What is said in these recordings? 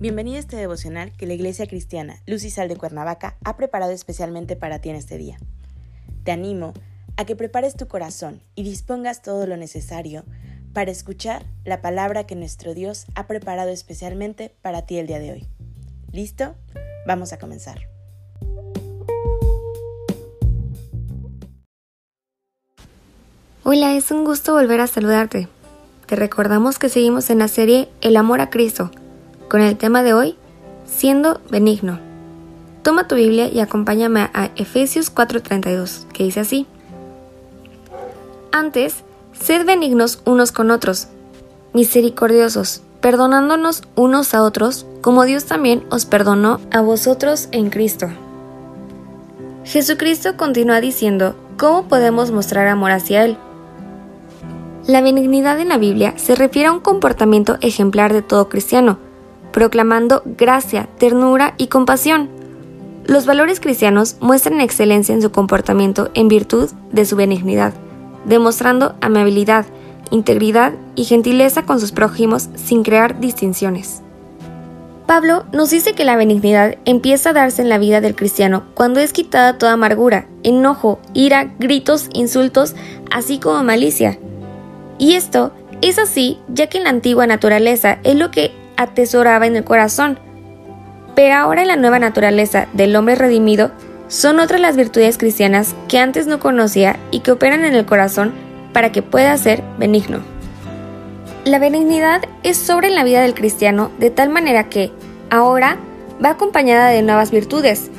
Bienvenido a este devocional que la Iglesia Cristiana Luz y Sal de Cuernavaca ha preparado especialmente para ti en este día. Te animo a que prepares tu corazón y dispongas todo lo necesario para escuchar la palabra que nuestro Dios ha preparado especialmente para ti el día de hoy. ¿Listo? Vamos a comenzar. Hola, es un gusto volver a saludarte. Te recordamos que seguimos en la serie El amor a Cristo con el tema de hoy, siendo benigno. Toma tu Biblia y acompáñame a Efesios 4:32, que dice así. Antes, sed benignos unos con otros, misericordiosos, perdonándonos unos a otros, como Dios también os perdonó a vosotros en Cristo. Jesucristo continúa diciendo cómo podemos mostrar amor hacia Él. La benignidad en la Biblia se refiere a un comportamiento ejemplar de todo cristiano, proclamando gracia, ternura y compasión. Los valores cristianos muestran excelencia en su comportamiento en virtud de su benignidad, demostrando amabilidad, integridad y gentileza con sus prójimos sin crear distinciones. Pablo nos dice que la benignidad empieza a darse en la vida del cristiano cuando es quitada toda amargura, enojo, ira, gritos, insultos, así como malicia. Y esto es así ya que en la antigua naturaleza es lo que atesoraba en el corazón. Pero ahora en la nueva naturaleza del hombre redimido son otras las virtudes cristianas que antes no conocía y que operan en el corazón para que pueda ser benigno. La benignidad es sobre la vida del cristiano de tal manera que, ahora, va acompañada de nuevas virtudes.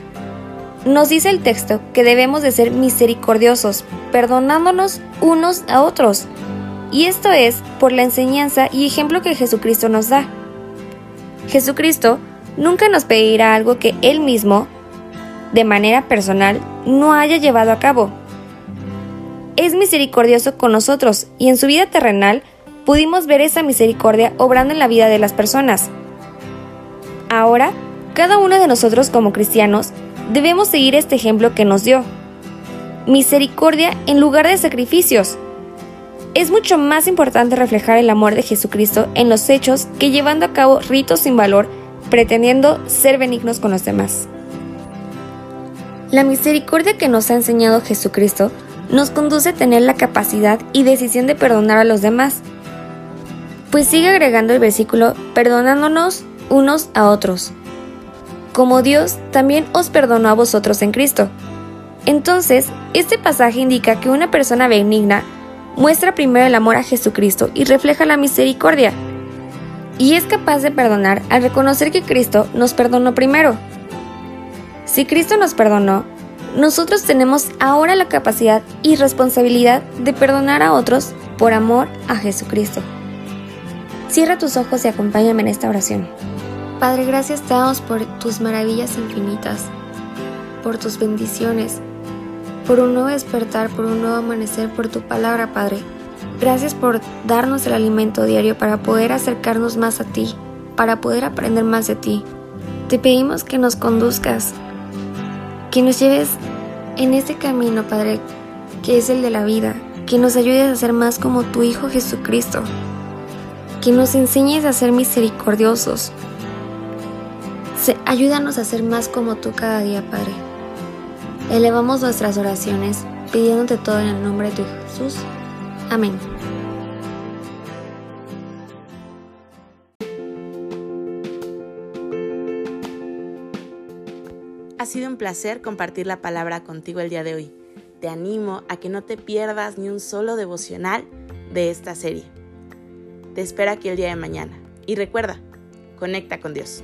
Nos dice el texto que debemos de ser misericordiosos, perdonándonos unos a otros. Y esto es por la enseñanza y ejemplo que Jesucristo nos da. Jesucristo nunca nos pedirá algo que Él mismo, de manera personal, no haya llevado a cabo. Es misericordioso con nosotros y en su vida terrenal pudimos ver esa misericordia obrando en la vida de las personas. Ahora, cada uno de nosotros como cristianos debemos seguir este ejemplo que nos dio. Misericordia en lugar de sacrificios. Es mucho más importante reflejar el amor de Jesucristo en los hechos que llevando a cabo ritos sin valor, pretendiendo ser benignos con los demás. La misericordia que nos ha enseñado Jesucristo nos conduce a tener la capacidad y decisión de perdonar a los demás. Pues sigue agregando el versículo, perdonándonos unos a otros. Como Dios también os perdonó a vosotros en Cristo. Entonces, este pasaje indica que una persona benigna muestra primero el amor a Jesucristo y refleja la misericordia. Y es capaz de perdonar al reconocer que Cristo nos perdonó primero. Si Cristo nos perdonó, nosotros tenemos ahora la capacidad y responsabilidad de perdonar a otros por amor a Jesucristo. Cierra tus ojos y acompáñame en esta oración. Padre, gracias te por tus maravillas infinitas, por tus bendiciones, por un nuevo despertar, por un nuevo amanecer, por tu palabra, Padre. Gracias por darnos el alimento diario para poder acercarnos más a ti, para poder aprender más de ti. Te pedimos que nos conduzcas, que nos lleves en este camino, Padre, que es el de la vida, que nos ayudes a ser más como tu Hijo Jesucristo, que nos enseñes a ser misericordiosos. ayúdanos a ser más como tú cada día, Padre. Elevamos nuestras oraciones pidiéndote todo en el nombre de Jesús. Amén. Ha sido un placer compartir la palabra contigo el día de hoy. Te animo a que no te pierdas ni un solo devocional de esta serie. Te espero aquí el día de mañana. Y recuerda, conecta con Dios.